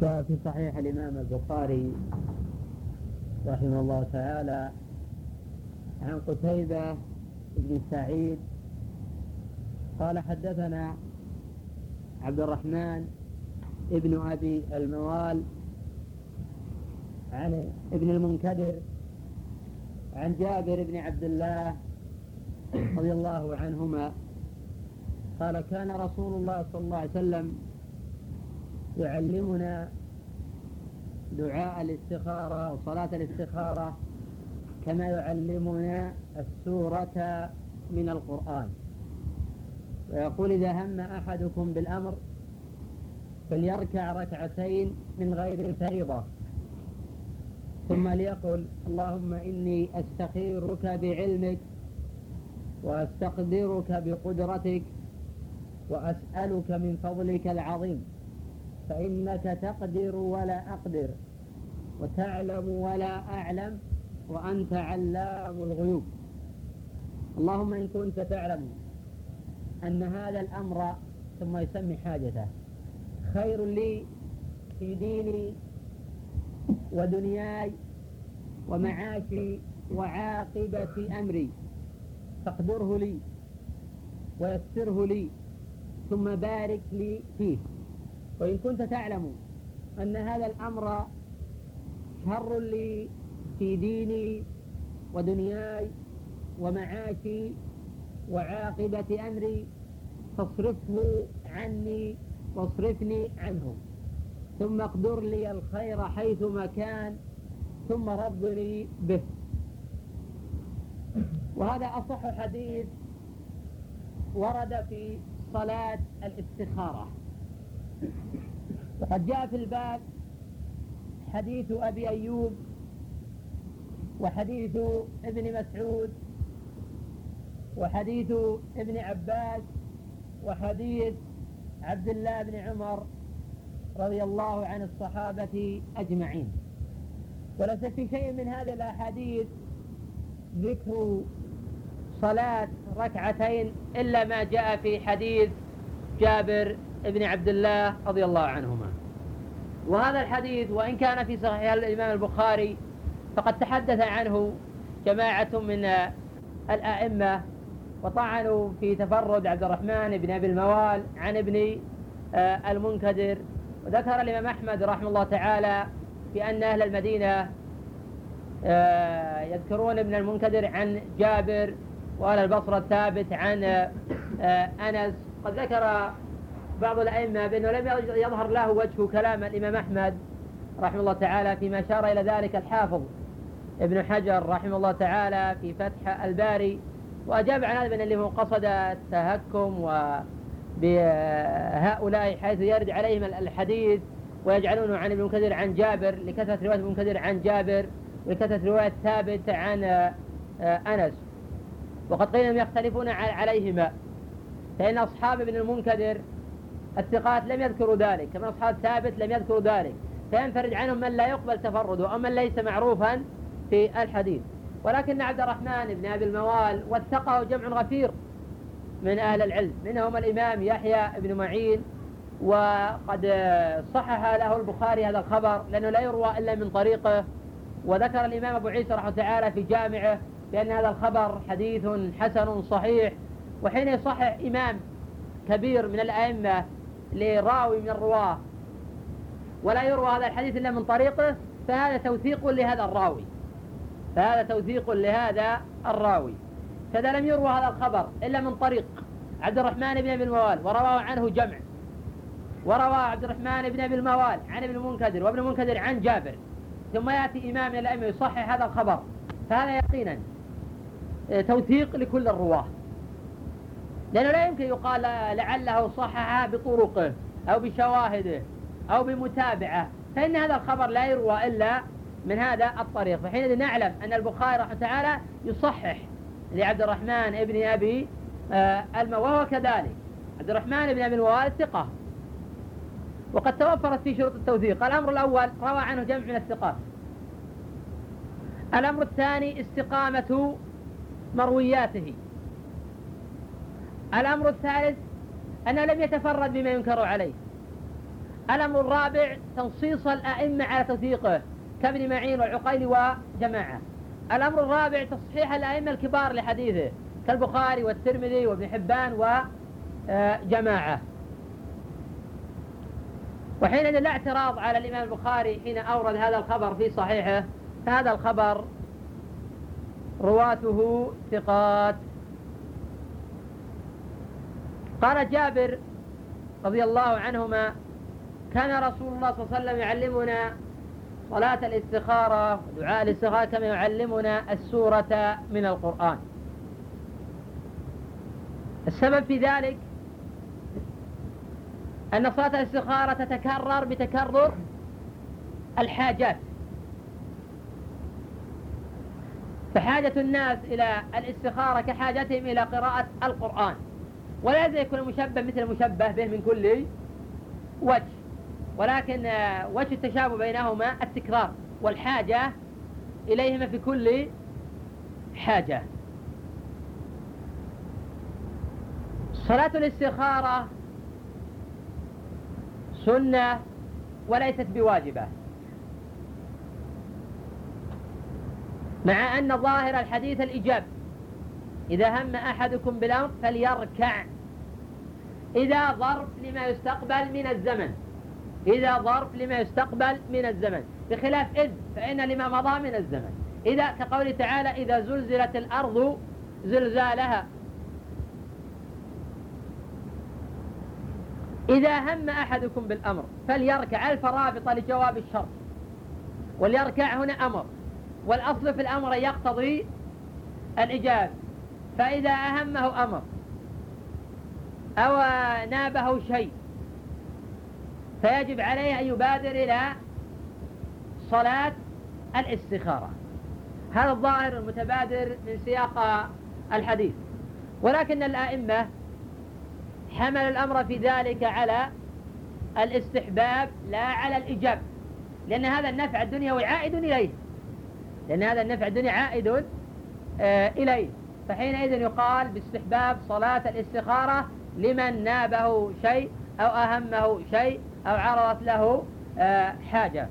جاء في صحيح الإمام البخاري رحمه الله تعالى عن قتيبة بن سعيد قال حدثنا عبد الرحمن ابن أبي الموال عن ابن المنكدر عن جابر بن عبد الله رضي الله عنهما قال كان رسول الله صلى الله عليه وسلم يعلمنا دعاء الاستخارة وصلاة الاستخارة كما يعلمنا السورة من القرآن. ويقول إذا هم أحدكم بالأمر فليركع ركعتين من غير الفريضة. ثم ليقل اللهم إني أستخيرك بعلمك وأستقدرك بقدرتك وأسألك من فضلك العظيم. فإنك تقدر ولا أقدر وتعلم ولا أعلم وأنت علام الغيوب. اللهم إن كنت تعلم أن هذا الأمر ثم يسمي حاجته خير لي في ديني ودنياي ومعاشي وعاقبة أمري. فاقدره لي ويسره لي ثم بارك لي فيه. وإن كنت تعلم أن هذا الأمر شر لي في ديني ودنياي ومعاشي وعاقبة أمري فاصرفه عني واصرفني عنه ثم أقدر لي الخير حيثما كان ثم رضني به. وهذا أصح حديث ورد في صلاة الاستخارة. وقد جاء في الباب حديث أبي أيوب وحديث ابن مسعود وحديث ابن عباس وحديث عبد الله بن عمر رضي الله عن الصحابة أجمعين. وليس في شيء من هذه الأحاديث ذكر صلاة ركعتين إلا ما جاء في حديث جابر بن عبد الله رضي الله عنهما. وهذا الحديث وإن كان في صحيح الإمام البخاري فقد تحدث عنه جماعة من الأئمة وطعنوا في تفرد عبد الرحمن بن أبي الموال عن ابن آه، المنكدر. وذكر الإمام أحمد رحمه الله تعالى بأن أهل المدينة آه، يذكرون ابن المنكدر عن جابر وأهل البصرة الثابت عن آه، أنس. قد ذكر بعض الأئمة بأنه لم يظهر له وجه كلام الإمام أحمد رحمه الله تعالى فيما أشار إلى ذلك الحافظ ابن حجر رحمه الله تعالى في فتح الباري وأجاب عن هذا اللي هو قصد التهكم و بهؤلاء حيث يرد عليهم الحديث ويجعلونه عن ابن كثير عن جابر لكثرة رواية ابن كثير عن جابر ولكثرة رواية ثابت عن آه، أنس. وقد قيل يختلفون عليهما فإن أصحاب ابن المنكدر الثقات لم يذكروا ذلك كما أصحاب ثابت لم يذكروا ذلك. فينفرد عنهم من لا يقبل تفرده أو من ليس معروفا في الحديث. ولكن عبد الرحمن بن أبي الموال وثقه جمع غفير من أهل العلم منهم الإمام يحيى بن معين وقد صحح له البخاري هذا الخبر لأنه لا يروى إلا من طريقه. وذكر الإمام أبو عيسى رحمه تعالى في جامعه بأن هذا الخبر حديث حسن صحيح. وحين يصحح إمام كبير من الأئمة لراوي من الرواة. ولا يروى هذا الحديث إلا من طريقه فهذا توثيق لهذا الراوي. فهذا توثيق لهذا الراوي. كذا لم يروى هذا الخبر إلا من طريق عبد الرحمن بن أبي الموال ورواه عنه جمع. وروى عبد الرحمن بن أبي الموال عن ابن المنكدر وابن المنكدر عن جابر. ثم يأتي إمام من الأئمة يصحح هذا الخبر. فهذا يقينا. آه، توثيق لكل الرواة. لأنه لا يمكن يقال لعله صحح بطرقه أو بشواهده أو بمتابعة فإن هذا الخبر لا يروى إلا من هذا الطريق. فحينئذ نعلم أن البخاري رحمه تعالى يصحح لعبد الرحمن ابن أبي آه وهو كذلك. عبد الرحمن بن أبي الموال ثقة. وقد توفرت في شروط التوثيق. الأمر الأول روى عنه جمع من الثقات. الأمر الثاني استقامة مروياته. الأمر الثالث أنه لم يتفرد بما ينكر عليه. الأمر الرابع تنصيص الأئمة على توثيقه كابن معين والعقيل وجماعة. الأمر الرابع تصحيح الأئمة الكبار لحديثه كالبخاري والترمذي وابن حبان وجماعة. وحينئذ لا اعتراض على الإمام البخاري حين أورد هذا الخبر في صحيحه هذا الخبر رواته ثقات. قال جابر رضي الله عنهما كان رسول الله صلى الله عليه وسلم يعلمنا صلاة الاستخارة ودعاء الاستخارة كما يعلمنا السورة من القرآن. السبب في ذلك أن صلاة الاستخارة تتكرر بتكرر الحاجات. فحاجة الناس إلى الاستخارة كحاجتهم إلى قراءة القرآن. ولا يكون المشبه مثل المشبه به من كل وجه. ولكن وجه التشابه بينهما التكرار والحاجة إليهما في كل حاجة. صلاة الاستخارة سنة وليست بواجبة. مع أن ظاهر الحديث الإجاب إذا هم أحدكم بالأمر فليركع. إذا ظرف لما يستقبل من الزمن. إذا ظرف لما يستقبل من الزمن. بخلاف إذ فإن لما مضى من الزمن. إذا كقوله تعالى إذا زلزلت الأرض زلزالها. إذا هم أحدكم بالأمر فليركع. ألف رابطة لجواب الشرط. وليركع هنا أمر. والأصل في الأمر يقتضي الإجابة. فإذا أهمه أمر أو نابه شيء فيجب عليه أن يبادر إلى صلاة الاستخارة. هذا الظاهر المتبادر من سياق الحديث. ولكن الآئمة حمل الأمر في ذلك على الاستحباب لا على الإجاب لأن هذا النفع الدنيوي عائد إليه. لأن هذا النفع الدنيا عائد آه إليه. فحينئذ يقال باستحباب صلاة الاستخارة لمن نابه شيء أو أهمه شيء أو عرضت له آه حاجة.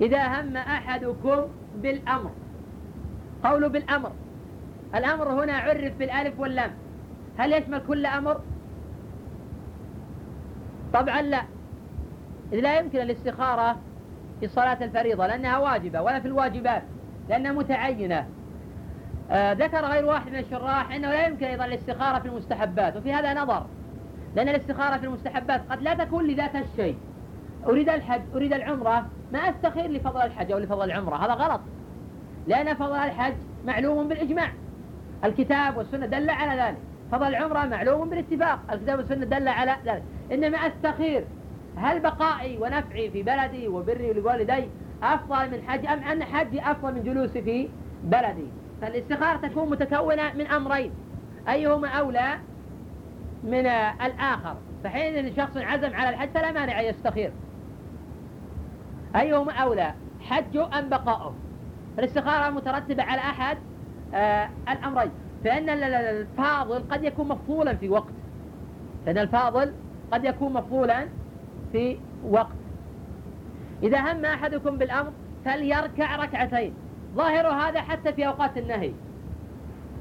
إذا هم أحدكم بالأمر قول بالأمر. الأمر هنا عرف بالألف واللام. هل يشمل كل أمر؟ طبعا لا. إذ لا يمكن الاستخارة في صلاة الفريضة لأنها واجبة ولا في الواجبات لأنها متعينة. ذكر غير واحد من الشراح أنه لا يمكن أيضا الاستخارة في المستحبات وفي هذا نظر لأن الاستخارة في المستحبات قد لا تكون لذات الشيء. أريد الحج أريد العمرة ما أستخير لفضل الحج أو لفضل العمرة هذا غلط. لأن فضل الحج معلوم بالإجماع. الكتاب والسنة دل على ذلك. فضل العمرة معلوم بالاتفاق. الكتاب والسنة دل على ذلك. إنما أستخير هل بقائي ونفعي في بلدي وبري لوالدي أفضل من حج أم أن حجي أفضل من جلوسي في بلدي؟ فالاستخارة تكون متكونة من أمرين. أيهما أولى من الآخر؟ فحين شخص عزم على الحج فلا مانع أن يستخير. أيهما أولى؟ حجه أم بقاؤه؟ الاستخارة مترتبة على أحد آه الأمرين. فإن الفاضل قد يكون مفضولا في وقت. فإن الفاضل قد يكون مفضولا في وقت. إذا هم أحدكم بالأمر فليركع ركعتين. ظاهر هذا حتى في أوقات النهي.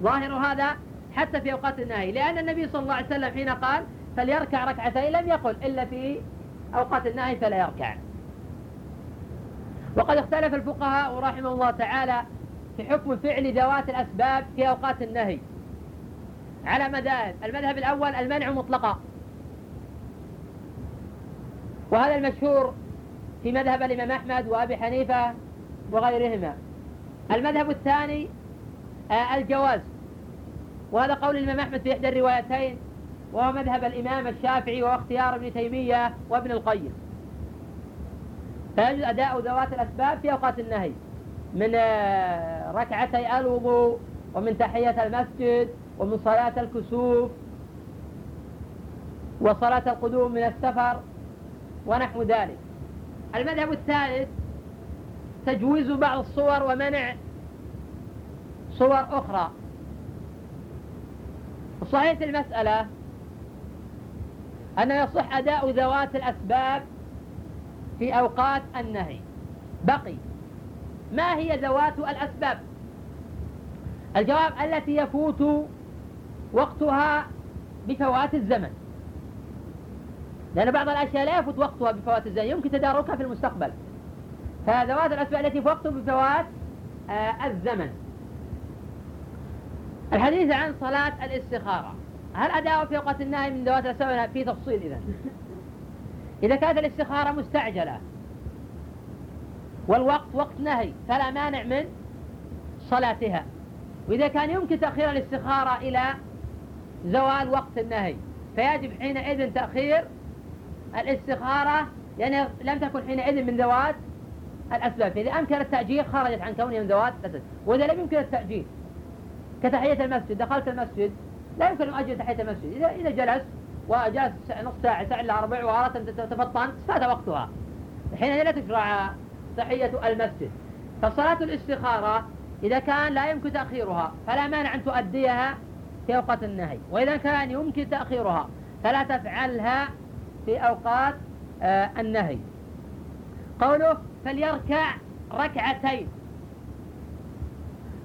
ظاهر هذا حتى في أوقات النهي. لأن النبي صلى الله عليه وسلم حين قال فليركع ركعتين لم يقل إلا في أوقات النهي فلا يركع. وقد اختلف الفقهاء رحمه الله تعالى في حكم فعل ذوات الأسباب في أوقات النهي. على مذاهب. المذهب الأول المنع مطلقا. وهذا المشهور في مذهب الإمام أحمد وأبي حنيفة وغيرهما. المذهب الثاني آه، الجواز. وهذا قول الإمام أحمد في إحدى الروايتين وهو مذهب الإمام الشافعي وهو اختيار ابن تيمية وابن القيم. فيجوز أداء ذوات الأسباب في أوقات النهي من آه، ركعتي الوضوء ومن تحية المسجد ومن صلاة الكسوف وصلاة القدوم من السفر ونحو ذلك. المذهب الثالث تجويز بعض الصور ومنع صور أخرى. صحيح المسألة أنه يصح أداء ذوات الأسباب في أوقات النهي. بقي. ما هي ذوات الأسباب؟ الجواب التي يفوت وقتها بفوات الزمن. لأن بعض الأشياء لا يفوت وقتها بفوات الزمن. يمكن تداركها في المستقبل. فذوات الأسباب التي وقته بفوات آه الزمن. الحديث عن صلاة الاستخارة. هل أداء في وقت النهي من ذوات الأسباب في تفصيل إذا إذا كانت الاستخارة مستعجلة والوقت وقت نهي فلا مانع من صلاتها. وإذا كان يمكن تأخير الاستخارة إلى زوال وقت النهي فيجب حينئذ تأخير الاستخارة لأنها لم تكن حينئذ من ذوات الأسباب. فإذا أمكن التأجيل خرجت عن كونها من ذوات الأسباب وإذا لم يمكن التأجيل كتحية المسجد دخلت المسجد لا يمكن أن أؤجل تحية المسجد. إذا إذا جلس وجلس نص ساعة ساعة إلا ربع وأردت أن تتفطن فات وقتها. حينئذ لا تشرع تحية المسجد. فصلاة الاستخارة إذا كان لا يمكن تأخيرها فلا مانع أن تؤديها في أوقات النهي. وإذا كان يمكن تأخيرها فلا تفعلها في أوقات آه النهي. قوله فليركع ركعتين.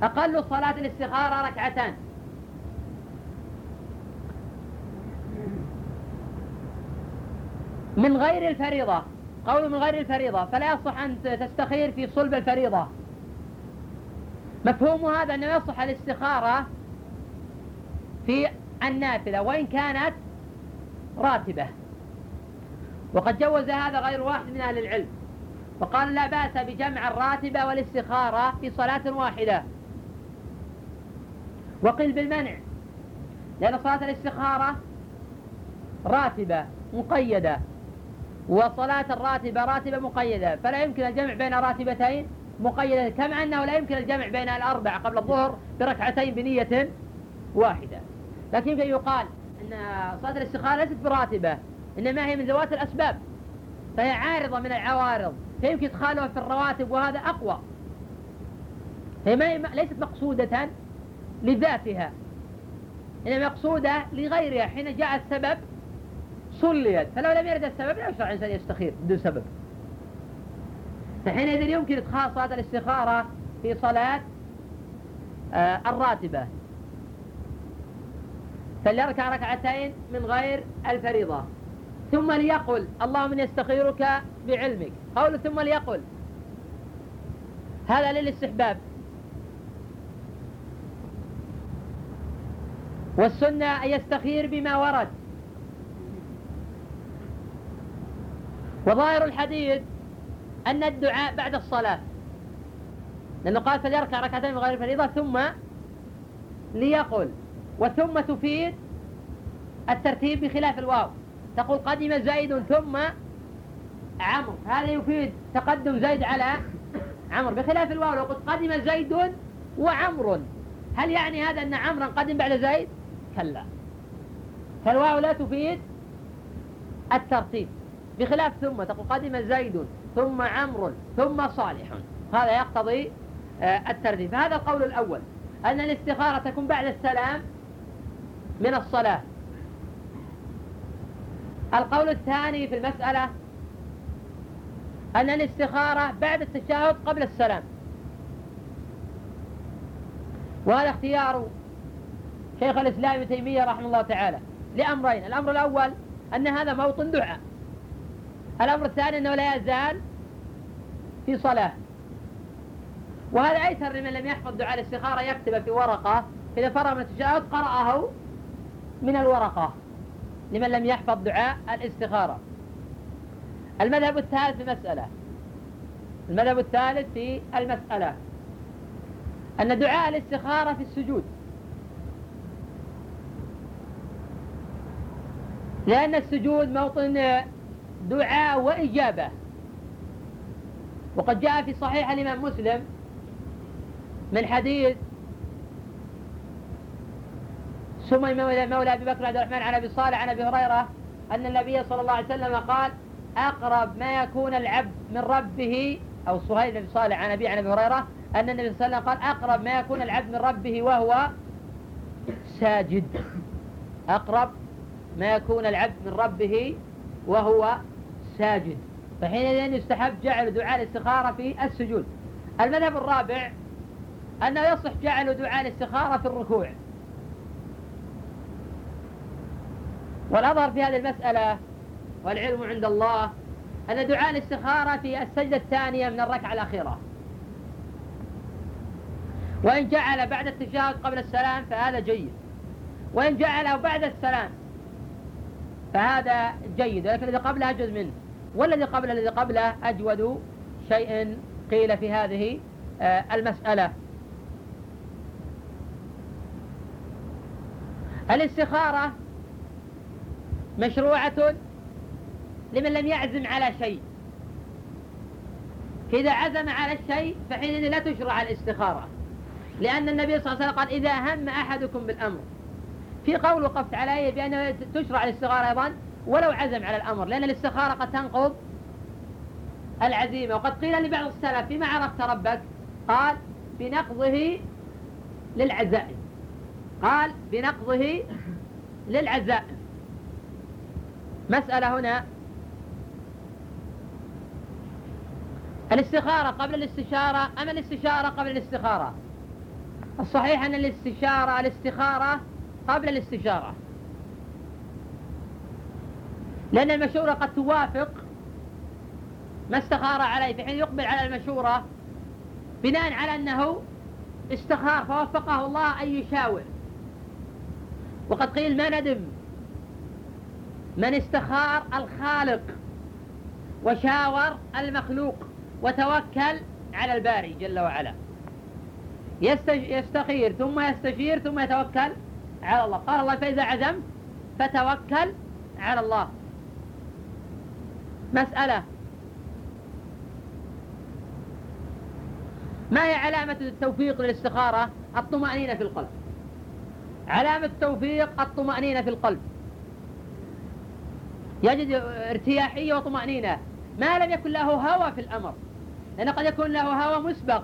أقل صلاة الاستخارة ركعتان. من غير الفريضة قول من غير الفريضة فلا يصح أن تستخير في صلب الفريضة. مفهوم هذا أنه يصح الاستخارة في النافلة وإن كانت راتبة. وقد جوز هذا غير واحد من أهل العلم. وقال لا بأس بجمع الراتبة والاستخارة في صلاة واحدة. وقل بالمنع لأن صلاة الاستخارة راتبة مقيدة. وصلاة الراتبة راتبة مقيدة. فلا يمكن الجمع بين راتبتين مقيدة. كما أنه لا يمكن الجمع بين الأربع قبل الظهر بركعتين بنية واحدة. لكن يمكن يقال أن صلاة الاستخارة ليست براتبة إنما هي من ذوات الأسباب. فهي عارضة من العوارض. فيمكن إدخالها في الرواتب وهذا أقوى. هي ما ليست مقصودة لذاتها. إنما مقصودة لغيرها. حين جاء السبب صليت. فلو لم يرد السبب لا يشرع الإنسان يستخير بدون سبب. فحينئذ يمكن إدخال صلاة الاستخارة في صلاة آه الراتبة. فليركع ركعتين من غير الفريضة. ثم ليقل اللهم إني استخيرك بعلمك. قول ثم ليقل. هذا للاستحباب. والسنة أن يستخير بما ورد. وظاهر الحديث أن الدعاء بعد الصلاة. لأنه قال فليركع ركعتين من غير فريضة ثم ليقل. وثم تفيد الترتيب بخلاف الواو. تقول قدم زيد ثم عمرو هذا يفيد تقدم زيد على عمرو. بخلاف الواو لو قلت قدم زيد وعمر هل يعني هذا أن عمرا قدم بعد زيد؟ كلا. فالواو لا تفيد الترتيب. بخلاف ثم تقول قدم زيد ثم عمرو ثم صالح. هذا يقتضي آه، الترتيب. هذا القول الأول أن الاستخارة تكون بعد السلام من الصلاة. القول الثاني في المسألة أن الاستخارة بعد التشهد قبل السلام. وهذا اختيار شيخ الإسلام ابن تيمية رحمه الله تعالى لأمرين. الأمر الأول أن هذا موطن دعاء. الأمر الثاني أنه لا يزال في صلاة. وهذا أيسر لمن لم يحفظ دعاء الاستخارة يكتب في ورقة. إذا فرغ من التشهد قرأه من الورقة لمن لم يحفظ دعاء الاستخارة. المذهب الثالث في المسألة المذهب الثالث في المسألة. أن دعاء الاستخارة في السجود. لأن السجود موطن دعاء وإجابة. وقد جاء في صحيح الإمام مسلم من حديث سمي مولى, مولى أبي بكر عبد الرحمن عن أبي صالح عن أبي هريرة أن النبي صلى الله عليه وسلم قال أقرب ما يكون العبد من ربه أو صهيب بن صالح عن أبي عن أبي هريرة أن النبي صلى الله عليه وسلم قال أقرب ما يكون العبد من ربه وهو ساجد. أقرب ما يكون العبد من ربه وهو ساجد. فحينئذ يستحب جعل دعاء الاستخارة في السجود. المذهب الرابع أنه يصح جعل دعاء الاستخارة في الركوع. والأظهر في هذه المسألة والعلم عند الله. أن دعاء الاستخارة في السجدة الثانية من الركعة الأخيرة. وإن جعل بعد التشهد قبل السلام فهذا جيد. وإن جعله بعد السلام فهذا جيد. ولكن الذي قبله أجود منه. والذي قبل الذي قبله أجود شيء قيل في هذه آه، المسألة. الاستخارة مشروعة لمن لم يعزم على شيء. إذا عزم على الشيء فحينئذ لا تشرع الاستخارة. لأن النبي صلى الله عليه وسلم قال إذا هم أحدكم بالأمر. في قول وقفت عليه بأنه تشرع الاستخارة أيضا ولو عزم على الأمر لأن الاستخارة قد تنقض العزيمة. وقد قيل لبعض السلف بما عرفت ربك؟ قال بنقضه للعزائم. قال بنقضه للعزائم. مسألة هنا الاستخارة قبل الاستشارة أم الاستشارة قبل الاستخارة؟ الصحيح أن الاستشارة الاستخارة قبل الاستشارة. لأن المشورة قد توافق. ما استخار عليه في حين يقبل على المشورة بناء على أنه استخار فوفقه الله أن يشاور. وقد قيل ما ندم؟ من استخار الخالق وشاور المخلوق. وتوكل على الباري جل وعلا. يستخير ثم يستشير ثم يتوكل على الله. قال الله فإذا عزمت فتوكل على الله. مسألة. ما هي علامة التوفيق للاستخارة؟ الطمأنينة في القلب. علامة التوفيق الطمأنينة في القلب. يجد ارتياحية وطمأنينة. ما لم يكن له هوى في الأمر. لأن قد يكون له هوى مسبق.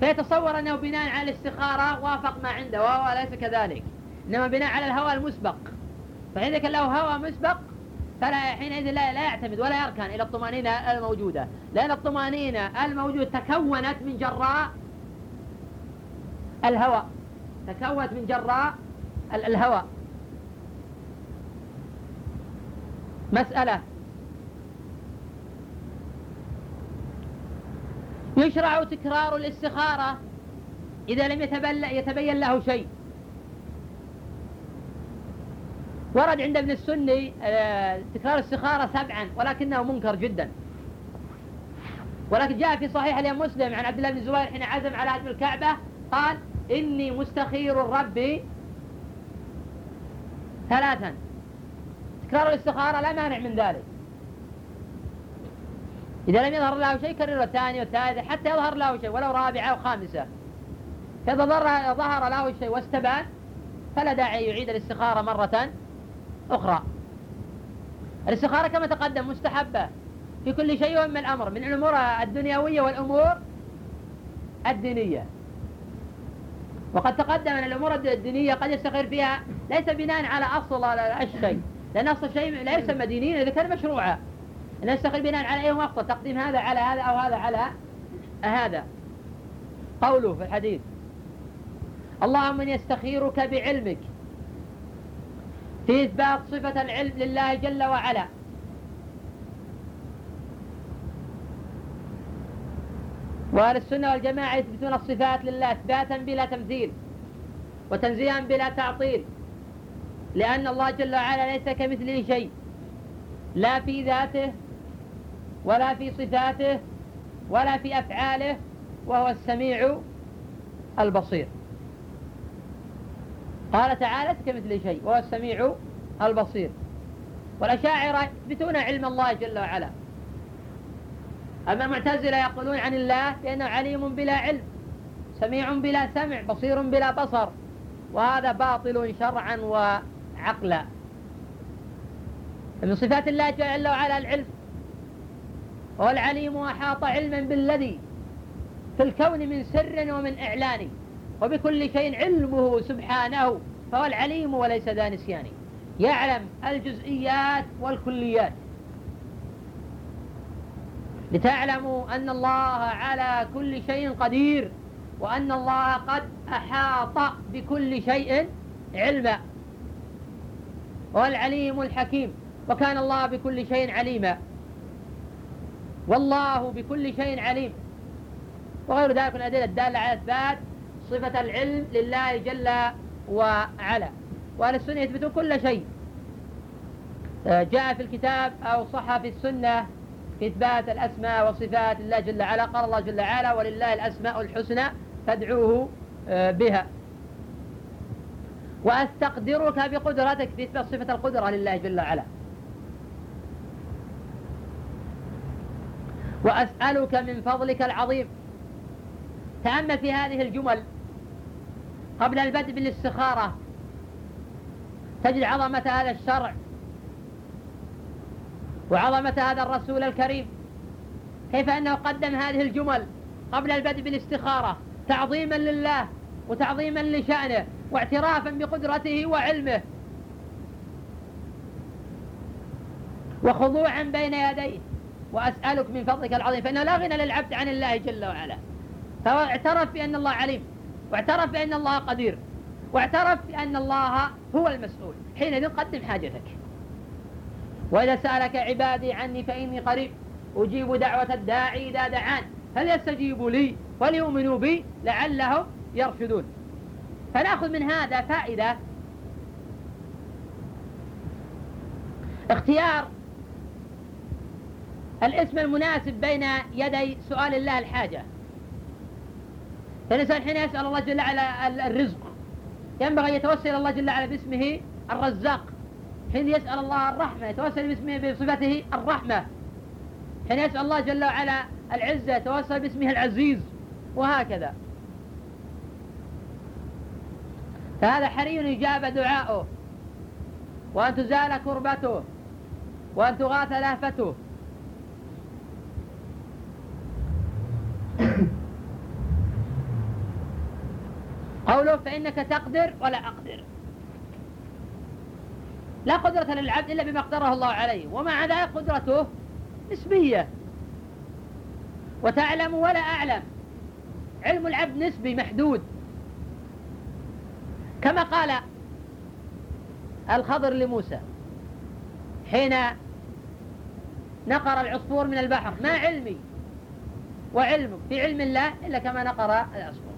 فيتصور أنه بناء على الاستخارة وافق ما عنده وهو ليس كذلك. إنما بناء على الهوى المسبق. فإذا كان له هوى مسبق فلا حينئذ لا, لا يعتمد ولا يركن إلى الطمأنينة الموجودة. لأن الطمأنينة الموجودة تكونت من جراء الهوى تكونت من جراء الهوى مسألة. يشرع تكرار الاستخارة إذا لم يتبين له شيء. ورد عند ابن السني آه، تكرار الاستخارة سبعا ولكنه منكر جدا. ولكن جاء في صحيح الإمام مسلم عن عبد الله بن الزبير حين عزم على هدم الكعبة قال إني مستخير ربي ثلاثا. تكرار الاستخارة لا مانع من ذلك. إذا لم يظهر له شيء كرره الثاني والثالث حتى يظهر له شيء ولو رابعة أو خامسة. فإذا ظهر له شيء واستبان فلا داعي يعيد الاستخارة مرة أخرى. الاستخارة كما تقدم مستحبة في كل شيء من الأمر من الأمور الدنيوية والأمور الدينية. وقد تقدم أن الأمور الدينية قد يستخير فيها ليس بناء على أصل الشيء لأن أصل الشيء لا يسمى دينيا إذا كان مشروعا. يستخير بناء على أيهما أفضل تقديم هذا على هذا أو هذا على هذا. قوله في الحديث اللهم من يستخيرك بعلمك في إثبات صفة العلم لله جل وعلا. وأهل السنة والجماعة يثبتون الصفات لله إثباتا بلا تمثيل وتنزيها بلا تعطيل لأن الله جل وعلا ليس كمثله شيء لا في ذاته ولا في صفاته ولا في أفعاله وهو السميع البصير. قال تعالى كمثل شيء وهو السميع البصير. والأشاعرة يثبتون علم الله جل وعلا. أما المعتزلة يقولون عن الله بأنه عليم بلا علم سميع بلا سمع بصير بلا بصر. وهذا باطل شرعا وعقلا. من صفات الله جل وعلا العلم. هو العليم أحاط علما بالذي في الكون من سر ومن إعلان وبكل شيء علمه سبحانه فهو العليم وليس ذا نسيان. يعلم الجزئيات والكليات. لتعلموا أن الله على كل شيء قدير وأن الله قد أحاط بكل شيء علما. والعليم الحكيم وكان الله بكل شيء عليما. والله بكل شيء عليم. وغير ذلك من الأدلة الدالة على إثبات صفة العلم لله جل وعلا. وأهل السنة يثبتون كل شيء. آه، جاء في الكتاب أو صح في السنة في إثبات الأسماء والصفات لله جل وعلا. قال الله جل وعلا ولله الأسماء الحسنى فادعوه آه، بها. وأستقدرك بقدرتك في إثبات صفة القدرة لله جل وعلا. وأسألك من فضلك العظيم. تأمل في هذه الجمل قبل البدء بالاستخارة. تجد عظمة هذا الشرع وعظمة هذا الرسول الكريم. كيف أنه قدم هذه الجمل قبل البدء بالاستخارة؟ تعظيما لله وتعظيما لشأنه واعترافا بقدرته وعلمه. وخضوعا بين يديه. وأسألك من فضلك العظيم فإنه لا غنى للعبد عن الله جل وعلا. فهو اعترف بأن الله عليم واعترف بأن الله قدير واعترف بأن الله هو المسؤول. حينئذ قدم حاجتك. وإذا سألك عبادي عني فإني قريب أجيب دعوة الداعي إذا دعان. فليستجيبوا لي وليؤمنوا بي لعلهم يرشدون؟ فنأخذ من هذا فائدة. اختيار الاسم المناسب بين يدي سؤال الله الحاجة. فالإنسان حين يسأل الله جل وعلا الرزق ينبغي يتوسل الله جل وعلا باسمه الرزاق. حين يسأل الله الرحمة يتوسل باسمه بصفته الرحمة. حين يسأل الله جل وعلا العزة يتوسل باسمه العزيز. وهكذا. فهذا حري يجاب دعاؤه. وأن تزال كربته. وأن تغاث لهفته. قوله فإنك تقدر ولا أقدر. لا قدرة للعبد إلا بما اقدره الله عليه ومع ذلك قدرته نسبية. وتعلم ولا أعلم. علم العبد نسبي محدود. كما قال الخضر لموسى حين نقر العصفور من البحر. ما علمي؟ وعلمك في علم الله إلا كما نقر العصفور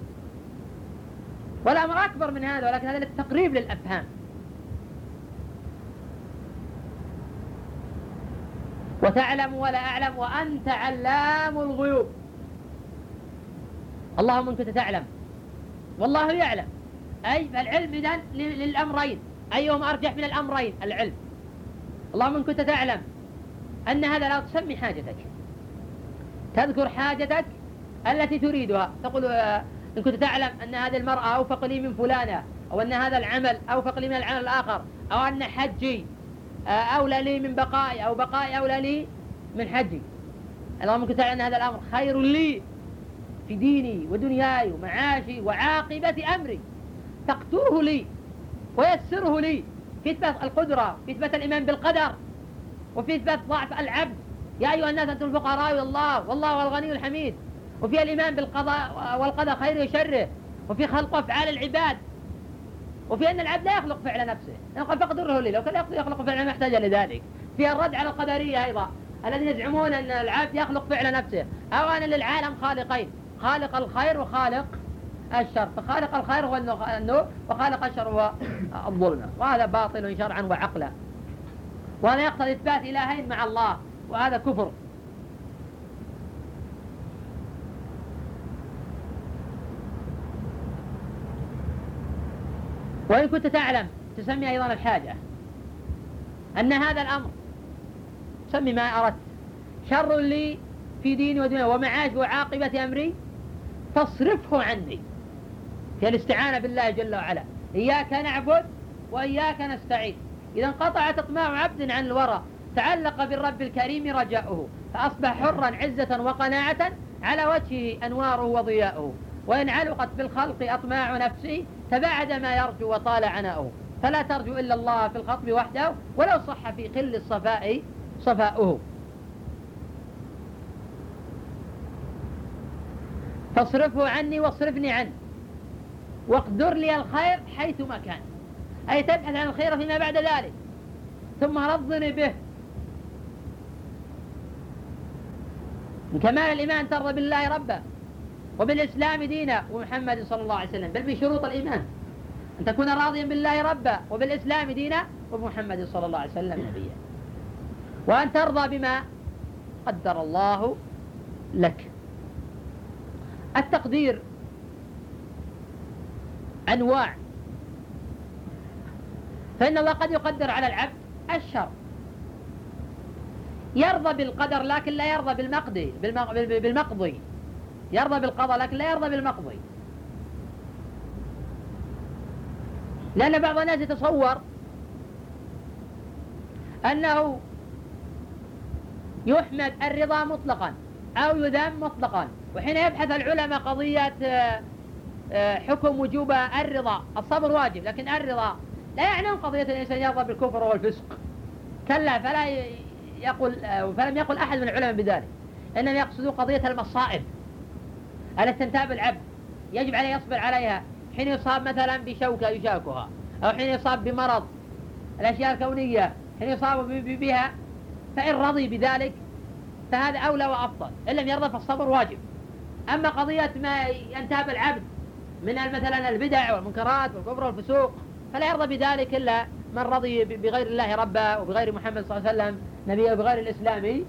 والأمر أكبر من هذا ولكن هذا للتقريب للأفهام. وتعلم ولا أعلم وأنت علام الغيوب. اللهم إن كنت تعلم والله يعلم. أي فالعلم إذن للأمرين. أيهما أرجح من الأمرين؟ العلم. اللهم إن كنت تعلم أن هذا لا تسمي حاجتك. تذكر حاجتك التي تريدها. تقول آه، إن كنت تعلم أن هذه المرأة أوفق لي من فلانة أو أن هذا العمل أوفق لي من العمل الآخر أو أن حجي آه، أولى لي من بقائي أو بقائي أولى لي من حجي. اللهم كنت تعلم أن هذا الأمر خير لي في ديني ودنياي ومعاشي وعاقبة أمري. تقتره لي ويسره لي. في إثبات القدرة في إثبات الإيمان بالقدر وفي إثبات ضعف العبد. يا أيها الناس أنتم الفقراء إلى الله. والله هو الغني الحميد. وفي الإيمان بالقضاء والقدر خيره وشره. وفي خلق أفعال العباد. وفي أن العبد لا يخلق فعل نفسه. يقول فقدره لي لو كان يخلق فعل ما يحتاج لذلك في الرد على القدرية أيضا. الذين يزعمون أن العبد يخلق فعل نفسه. أو أن للعالم خالقين. خالق الخير وخالق الشر. فخالق الخير هو النور وخالق الشر هو الظلمة وهذا باطل شرعا وعقلا. وهذا يقتضي إثبات إلهين مع الله. وهذا كفر. وإن كنت تعلم تسمي أيضا الحاجة. أن هذا الأمر سمي ما أردت. شر لي في ديني ودنيا ومعاش وعاقبة أمري فاصرفه عني في الاستعانة بالله جل وعلا. إياك نعبد وإياك نستعين. إذا انقطعت إطماع عبد عن الورى تعلق بالرب الكريم رجاؤه فأصبح حرا عزة وقناعة على وجهه أنواره وضياؤه. وإن علقت بالخلق أطماع نفسه تباعد ما يرجو وطال عناؤه. فلا ترجو إلا الله في الخطب وحده ولو صح في قل الصفاء صفاؤه. فاصرفه عني واصرفني عنه واقدر لي الخير حيثما كان. أي تبحث عن الخير فيما بعد ذلك ثم رضني به. من كمال الإيمان ترضى بالله ربا وبالإسلام دينا ومحمد صلى الله عليه وسلم بل بشروط الإيمان. أن تكون راضيا بالله ربا وبالإسلام دينا وبمحمد صلى الله عليه وسلم نبيا. وأن ترضى بما قدر الله لك. التقدير أنواع. فإن الله قد يقدر على العبد الشر. يرضى بالقدر لكن لا يرضى بالمقضي بالمقضي. يرضى بالقضاء لكن لا يرضى بالمقضي. لأن بعض الناس يتصور أنه يحمد الرضا مطلقا أو يذم مطلقا. وحين يبحث العلماء قضية آه، آه، حكم وجوب الرضا الصبر واجب لكن الرضا لا يعنون قضية الإنسان يرضى بالكفر والفسق. كلا فلا يقول آه، فلم يقل أحد من العلماء بذلك إنما يقصدون قضية المصائب التي تنتاب العبد؟ يجب عليه يصبر عليها. حين يصاب مثلا بشوكة يشاكها أو حين يصاب بمرض الأشياء الكونية حين يصاب بها فإن رضي بذلك فهذا أولى وأفضل. إن لم يرضى فالصبر واجب. أما قضية ما ينتاب العبد من مثلا البدع والمنكرات والكفر والفسوق فلا يرضى بذلك إلا من رضي بغير الله ربا وبغير محمد صلى الله عليه وسلم نبيه وبغير الإسلام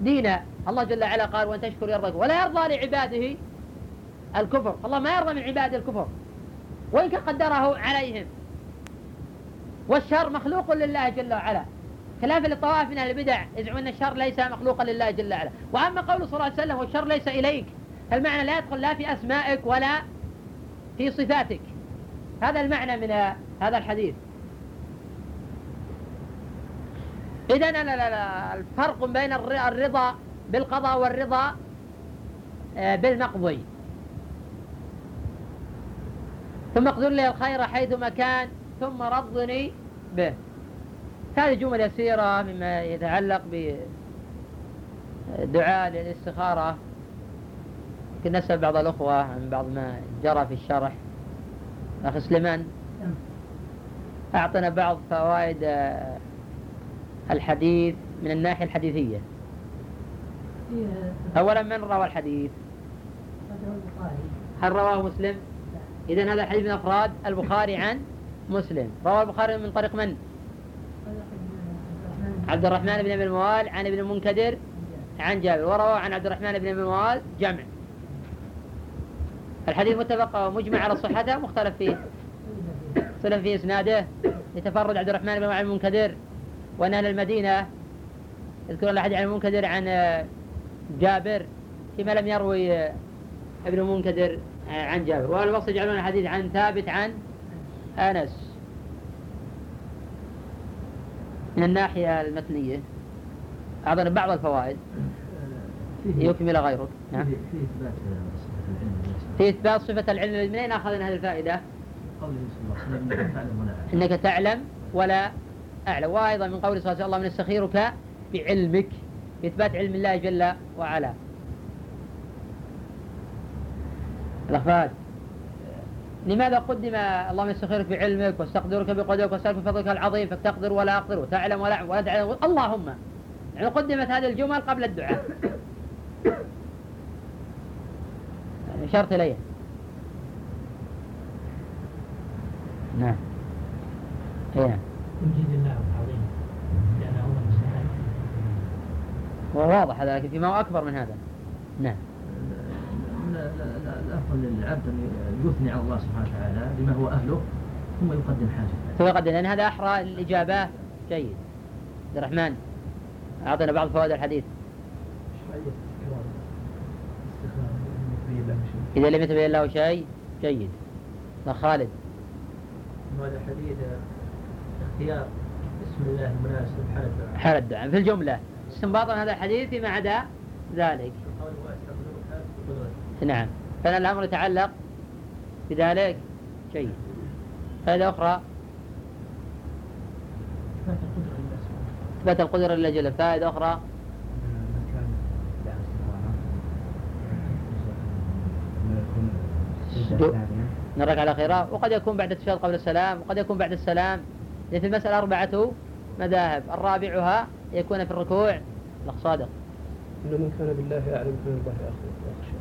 دينا. الله جل وعلا قال وأن تشكر يرضى ولا يرضى لعباده الكفر. الله ما يرضى من عباده الكفر. وإن قدره عليهم. والشر مخلوق لله جل وعلا. خلافا للطوائف من البدع يزعمون أن الشر ليس مخلوقا لله جل وعلا. وأما قوله صلى الله عليه وسلم والشر ليس إليك. فالمعنى لا يدخل لا في أسمائك ولا في صفاتك. هذا المعنى من هذا الحديث. إذا لا لا لا الفرق بين الرضا بالقضاء والرضا آه، بالمقضي. ثم أقدر لي الخير حيث مكان ثم رضني به. هذه جمل يسيرة مما يتعلق بدعاء للاستخارة. يمكن نسأل بعض الأخوة عن بعض ما جرى في الشرح. أخ سليمان أعطنا بعض فوائد آه، الحديث من الناحية الحديثية. أولا من روى الحديث؟ هل رواه مسلم؟ إذن هذا الحديث من أفراد البخاري عن مسلم. روى البخاري من طريق من؟ عبد الرحمن بن أبي الموال عن ابن المنكدر عن جابر. وروى عن عبد الرحمن بن أبي الموال جمع. الحديث متفق ومجمع على صحته مختلف فيه. اختلف في إسناده. لتفرد عبد الرحمن بن المنكدر. وان أهل المدينة يذكرون الاحاديث عن المنكدر عن جابر فيما لم يروي ابن المنكدر عن جابر. واهل الوصف يجعلون الحديث عن ثابت عن أنس. من الناحية المتنية اعطنا بعض الفوائد. يكمل غيرك. نعم. في إثبات صفة العلم من أين أخذنا هذه الفائدة؟ قوله صلى الله عليه وسلم إنك تعلم ولا أعلم وأيضا من قوله صلى الله عليه وسلم يستخيرك بعلمك. بإثبات علم الله جل وعلا. الأخفاد لماذا قدم اللهم يستخيرك بعلمك واستقدرك بقدرك واستغفر بفضلك العظيم فتقدر ولا أقدر وتعلم ولا ولا تعلم. اللهم يعني قدمت هذه الجمل قبل الدعاء. أشرت إليه نعم. أي نعم تمجيد الله العظيم لأنه هو المستحق هو واضح هذا لكن في ما هو أكبر من هذا. نعم. الأفضل للعبد أن يثني على الله سبحانه وتعالى بما هو أهله ثم يقدم حاجته ثم يقدم لأن هذا أحرى الإجابة. جيد. عبد الرحمن أعطنا بعض فوائد الحديث. إذا لم يتبين له شيء جيد. خالد. هذا حديث اختيار اسم الله المناسب حال الدعاء. حال الدعاء. في الجملة. استنباطا هذا الحديث فيما عدا ذلك. نعم. فإن الأمر يتعلق بذلك جيد فائدة أخرى. إثبات القدرة لله جل فائدة أخرى نراك على خيرا وقد يكون بعد التشهد قبل السلام. وقد يكون بعد السلام. لأن في المسألة أربعة مذاهب. الرابعها يكون في الركوع؟ الأخ صادق. إن من كان بالله أعلم فمن الله أخشى.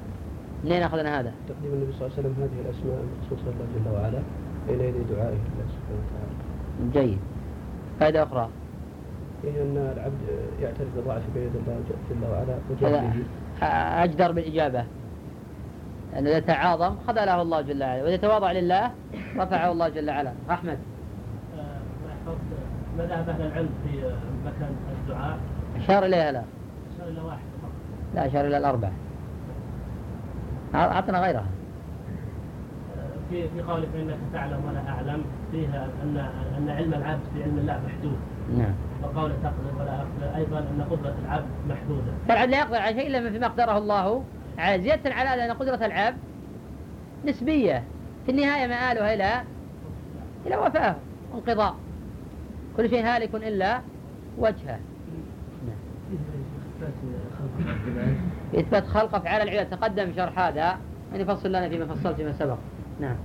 منين أخذنا هذا؟ تقديم النبي صلى الله عليه وسلم هذه الأسماء المخصوصة الله جل وعلا. بين يدي دعائه الله سبحانه وتعالى. جيد. فائدة أخرى؟ هي أن العبد يعترف بضعف بين يدي الله جل وعلا وجهله. أجدر بالإجابة. لأنه إذا تعاظم خذله الله جل وعلا وإذا تواضع لله رفعه الله جل وعلا. أحمد. ماذا أهل العلم في مكان الدعاء؟ أشار إليها لا أشار إلى واحد لا أشار إلى الأربعة. أعطنا غيرها. في في قول فإنك تعلم ولا أعلم فيها أن أن علم العبد في علم الله محدود. نعم. وقول تقدر ولا أقدر أيضا أن قدرة العبد محدودة. فالعبد لا يقدر على شيء إلا فيما قدره الله. زيادة على أن قدرة العبد نسبية. في النهاية مآلها إلى إلى وفاة وانقضاء كل شيء هالك إلا وجهه. إثبات خلق أفعال العباد تقدم شرح هذا. من يفصل لنا فيما فصلت فيما سبق. نعم.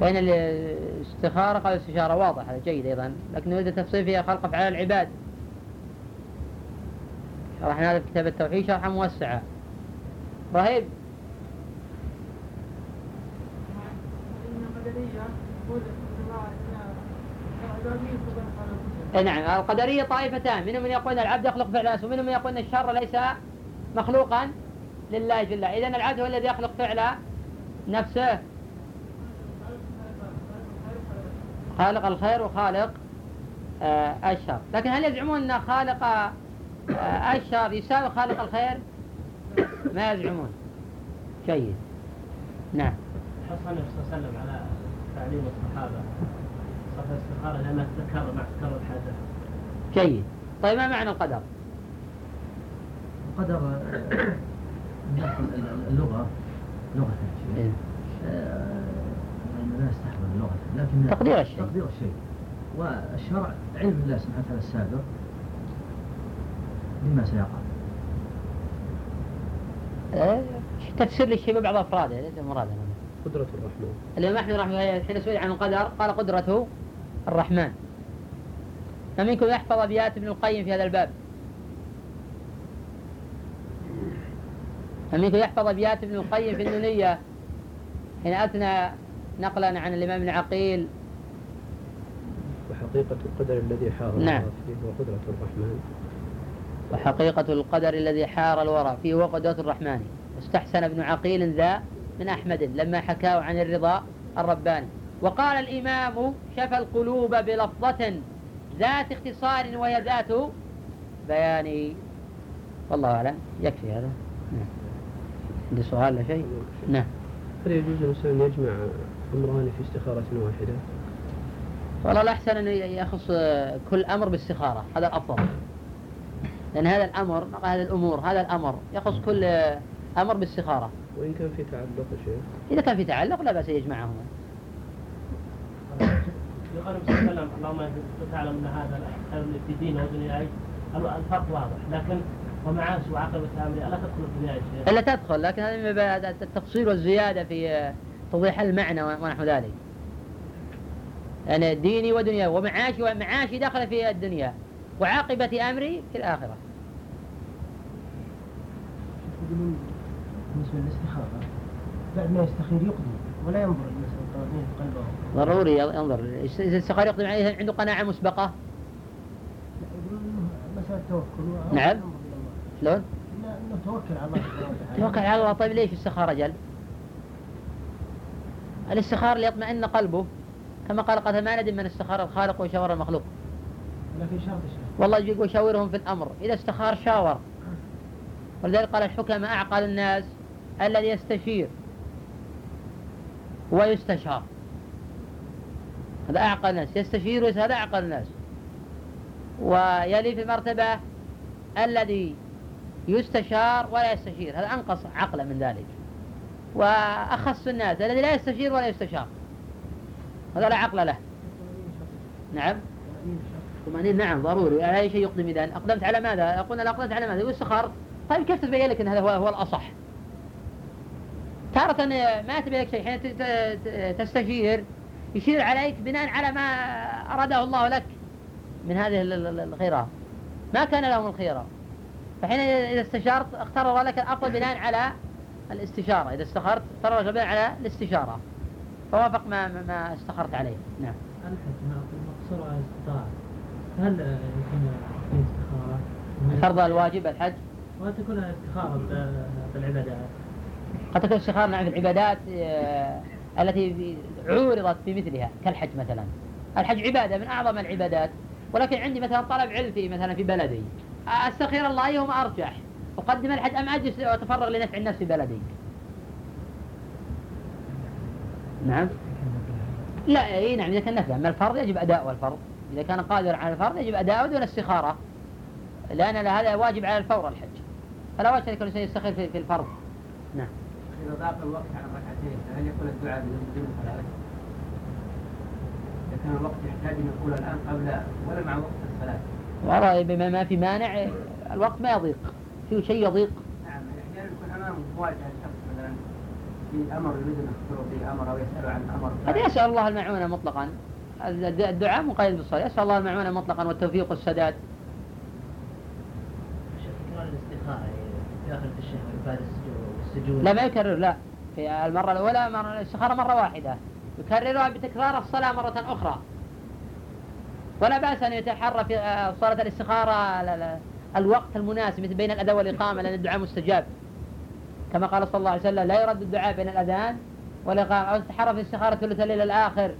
فإن الاستخارة قال الاستشارة واضح هذا جيد أيضا. لكن نريد التفصيل فيها خلق أفعال العباد. شرحنا هذا في كتاب التوحيد شرحا موسعة. رهيب. نعم. القدرية طائفتان. منهم من يقول أن العبد يخلق فعل ومنهم من يقول أن الشر ليس مخلوقا لله جل إذا العبد هو الذي يخلق فعل نفسه. خالق الخير وخالق آه الشر. لكن هل يزعمون أن خالق آه الشر يساوي خالق الخير؟ ما يزعمون. جيد. نعم. حصل النبي صلى الله عليه وسلم على تعليم الصحابة. صفة الاستخارة لأنها تتكرر مع تكرر الحاجة. جيد. طيب ما معنى القدر؟ القدر اللغة. لغة إيه. لا يستحضر اللغة لكن تقدير الشيء. تقدير الشيء. والشرع علم الله سبحانه وتعالى السابق بما سيقع. إيه، تفسير للشيء ببعض أفراده ليس مرادا. قدرة الرحمن. الإمام أحمد رحمه الله حين سئل عن القدر قال قدرته الرحمن. فمنكم يحفظ أبيات ابن القيم في هذا الباب. فمنكم يحفظ أبيات ابن القيم في النونية حين أثنى نقلا عن الإمام ابن عقيل وحقيقة القدر الذي حار نعم. فيه هو قدرة الرحمن. وحقيقة القدر الذي حار الورى فيه هو قدرة الرحمن. استحسن ابن عقيل ذا من أحمد لما حكاه عن الرضا الرباني. وقال الإمام شفى القلوب بلفظة ذات اختصار وهي ذات بيان. والله أعلم. يكفي هذا. نعم. عندي سؤال شيء؟ نعم. هل يجوز الإنسان يجمع أمران في استخارة واحدة؟ والله الأحسن أن يخص كل أمر باستخارة. هذا الأفضل. لأن هذا الأمر هذا الأمور هذا الأمر يخص كل أمر باستخارة. وإن كان في تعلق يا شيخ إذا كان في تعلق لا بأس يجمعهما. يقول النبي صلى الله عليه وسلم اللهم تعلم أن هذا خير في دينه ودنياي الفرق واضح لكن ومعاش وعقبة امري ألا تدخل الدنيا شيخ؟ ألا تدخل لكن هذا من باب التفصيل والزيادة في توضيح المعنى ونحو ذلك. يعني ديني ودنياي ومعاشي ومعاشي دخل في الدنيا وعاقبة أمري في الآخرة. بالنسبة للاستخارة بعد ما يستخير يقضي ولا ينظر في قلبه ضروري ينظر. إذا استخار يقضي عليه عنده قناعة مسبقة؟ مسألة توكل نعم. شلون؟ إنه توكل على الله توكل على الله. طيب ليش استخار جل؟ الاستخار ليطمئن قلبه؟ كما قال قال ما ندم من استخار الخالق وشاور المخلوق. لكن شرط والله يقول شاورهم في الأمر. إذا استخار شاور. ولذلك قال الحكماء أعقل الناس. الذي يستشير ويستشار. هذا أعقل الناس. يستشير هذا أعقل الناس. ويلي في المرتبة الذي يستشار ولا يستشير. هذا أنقص عقلا من ذلك. وأخص الناس الذي لا يستشير ولا يستشار. هذا لا عقل له. نعم. طمأنينة. نعم ضروري. أي شيء يقدم إذا أقدمت على ماذا؟ قلنا أقدمت على ماذا؟ يقول استخار طيب كيف تبين لك أن هذا هو الأصح؟ تارة ما تبين لك شيء حين تستشير يشير عليك بناء على ما أراده الله لك من هذه ال- ال- الخيرات ما كان لهم الخيرة. فحين إذا استشارت اختار لك الأفضل بناء على الاستشارة. إذا استخرت اختار لك بناء على الاستشارة. فوافق ما ما- ما استخرت عليه. نعم. الحج مقصور على الاستطاعة. هل يمكن في استخارة؟ الفرض الواجب الحج؟ وتكون استخارة بالعبادات. قد تكون استخارة نعم في العبادات آه، التي عورضت بمثلها كالحج مثلا. الحج عبادة من أعظم العبادات. ولكن عندي مثلا طلب علم في مثلا في بلدي. أستخير الله أيهما أرجح. أقدم الحج أم أجلس وأتفرغ لنفع الناس في بلدي؟ نعم. لا إي نعم إذا كان نفل اما الفرض؟ يجب اداؤه الفرض إذا كان قادرا على الفرض يجب اداؤه دون استخارة. لأن هذا واجب على الفور الحج. فلا وجه لكل شيء يستخير في الفرض. نعم. إذا ضاق الوقت على الركعتين فهل يكون الدعاء بدون بدون صلاة؟ إذا كان الوقت يحتاج أن يقول الآن قبل ولا مع وقت الصلاة؟ والله بما ما في مانع الوقت ما يضيق. في شيء يضيق. نعم أحيانا يكون أمامه مواجهة شخص مثلا في أمر يريد أن يخبره به أمر أو يسأله عن أمر هذا يسأل الله المعونة مطلقا. الد- الدعاء مقيد بالصلاة. يسأل الله المعونة مطلقا والتوفيق والسداد. تكرار الاستخارة في آخر الشهر بعد السجود. والسجود لا ما يكرر لا. في المرة الأولى مرة الاستخارة مرة واحدة. يكررها بتكرار الصلاة مرة أخرى. ولا بأس أن يتحرى في آه، صلاة الاستخارة ال- ال- الوقت المناسب مثل بين الأذان والإقامة لأن الدعاء مستجاب. كما قال صلى الله عليه وسلم لا يرد الدعاء بين الأذان والإقامة. أو تتحرى في الاستخارة ثلث الليل الآخر.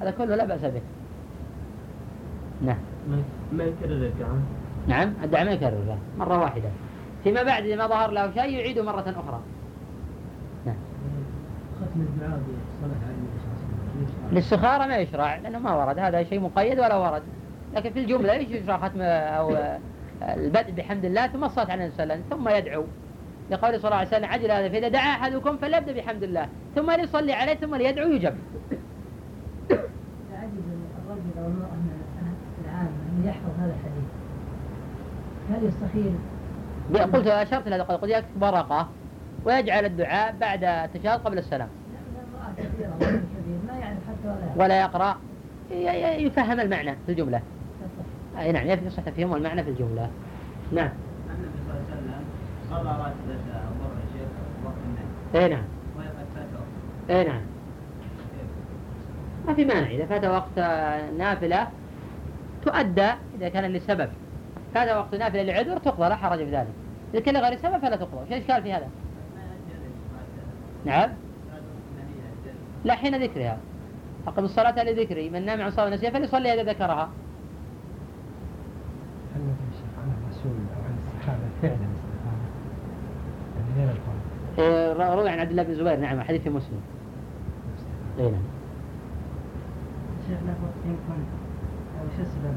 هذا كله لا بأس به. نعم. ما يكرر الدعاء؟ نعم الدعاء ما يكررها مرة واحدة. فيما بعد إذا ما ظهر له شيء يعيده مرة أخرى. نعم. ختم الدعاء بالصلاة على النبي صلى الله عليه وسلم الاستخارة ما يشرع لأنه ما ورد. هذا شيء مقيد ولا ورد. لكن في الجملة يشرع ختم أو البدء بحمد الله ثم الصلاة على النبي صلى الله عليه وسلم ثم يدعو. لقول صلى الله عليه وسلم عجل هذا فإذا دعا أحدكم فليبدأ بحمد الله ثم ليصلي عليه ثم ليدعو يجب. الرجل المرأة العامة أن يحفظ هذا الحديث. هل يستخير قلت أشرت لهذا قلت يكتب ورقة ويجعل الدعاء بعد التشهد قبل السلام. ولا يقرأ. يفهم المعنى في الجملة. أي نعم يصح تفهيم المعنى في الجملة. نعم. النبي صلى الله عليه وسلم صلى وقت أي نعم. قد أي نعم. ما في مانع إذا فات وقت نافلة تؤدى إذا كان لسبب. فات وقت نافلة لعذر تقضى لا حرج في ذلك. إذا كان لغير سبب فلا تقضى. إيش الإشكال في هذا؟ نعم. لا حين ذكرها. أقم الصلاة لذكري. من نام عن صلاة نسيها فليصلي إذا ذكرها. هل الشيخ عن الرسول أو عن الصحابه فعلا روي عن عبد الله بن زبير. نعم حديث في مسلم. اي نعم. شيخ وقت يكون أو شو السبب؟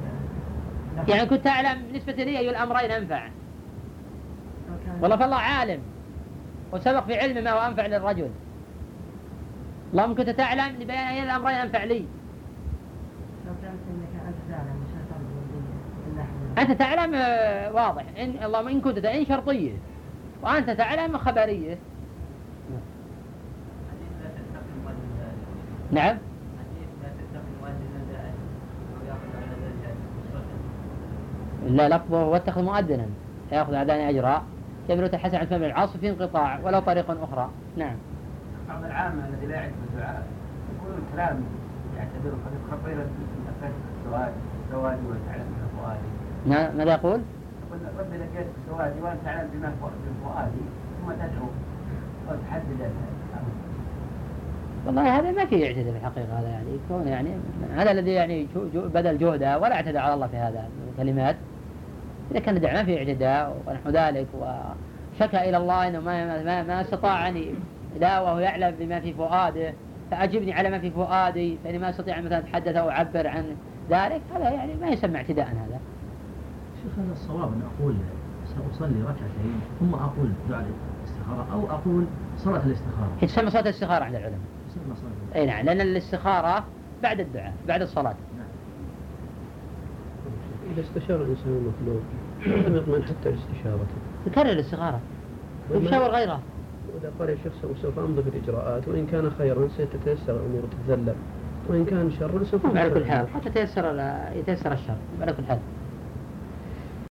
يعني كنت أعلم بالنسبة لي أي الأمرين أنفع. لو كان- والله فالله عالم. وسبق في علمه ما هو أنفع للرجل. اللهم كنت تعلم لبيان أي الأمرين أنفع لي. لو كانت إنك أنت تعلم أنت تعلم آه، واضح. إن اللهم إن كنت إن شرطية. وأنت تعلم خبرية. ذلك نعم حديث لا تتقي مؤذن ذلك أو يأخذ على ذلك أسرة لا لفظه واتخذ مؤذنا. يأخذ أذان أجرا جابر الحسن عن بن العاص في انقطاع ولو طريق أخرى. نعم. بعض العامة الذي لا يعرف الدعاء يقولون كلام يعتبره قد خطيرا من أفات السواد سوادي وتعلم من فؤادي نا- ماذا يقول؟ يقول ربي لقيت سوادي وأنت تعلم بما في فؤادي ثم تدعو وتحدد والله هذا ما فيه اعتداء في الحقيقة هذا يعني يكون يعني هذا الذي يعني بذل جهده ولا اعتدى على الله في هذا الكلمات. إذا كان ما فيه اعتداء ونحو ذلك وشكى إلى الله أنه ما, ما, ما استطاع أن لا وهو يعلم بما في فؤاده فأجبني على ما في فؤادي فإني ما أستطيع مثلا أتحدث أو أعبر عن ذلك هذا يعني ما يسمى اعتداء هذا. شيخ هذا الصواب أن أقول سأصلي ركعتين ثم أقول دعاء الاستخارة أو أقول صلاة الاستخارة. تسمى صلاة الاستخارة عند العلماء. يسمى صلاة أي نعم لأن الاستخارة بعد الدعاء بعد الصلاة. إذا استشار الإنسان المطلوب لم يطمئن حتى لاستشارته يكرر الاستخارة ويشاور غيره. وإذا قال شيخ سوف أمضي بالإجراءات وإن كان خيرا ستتيسر الأمور تتذلل. وإن كان شرا سوف على كل. حال حتى تيسر يتيسر الشر. على كل حال.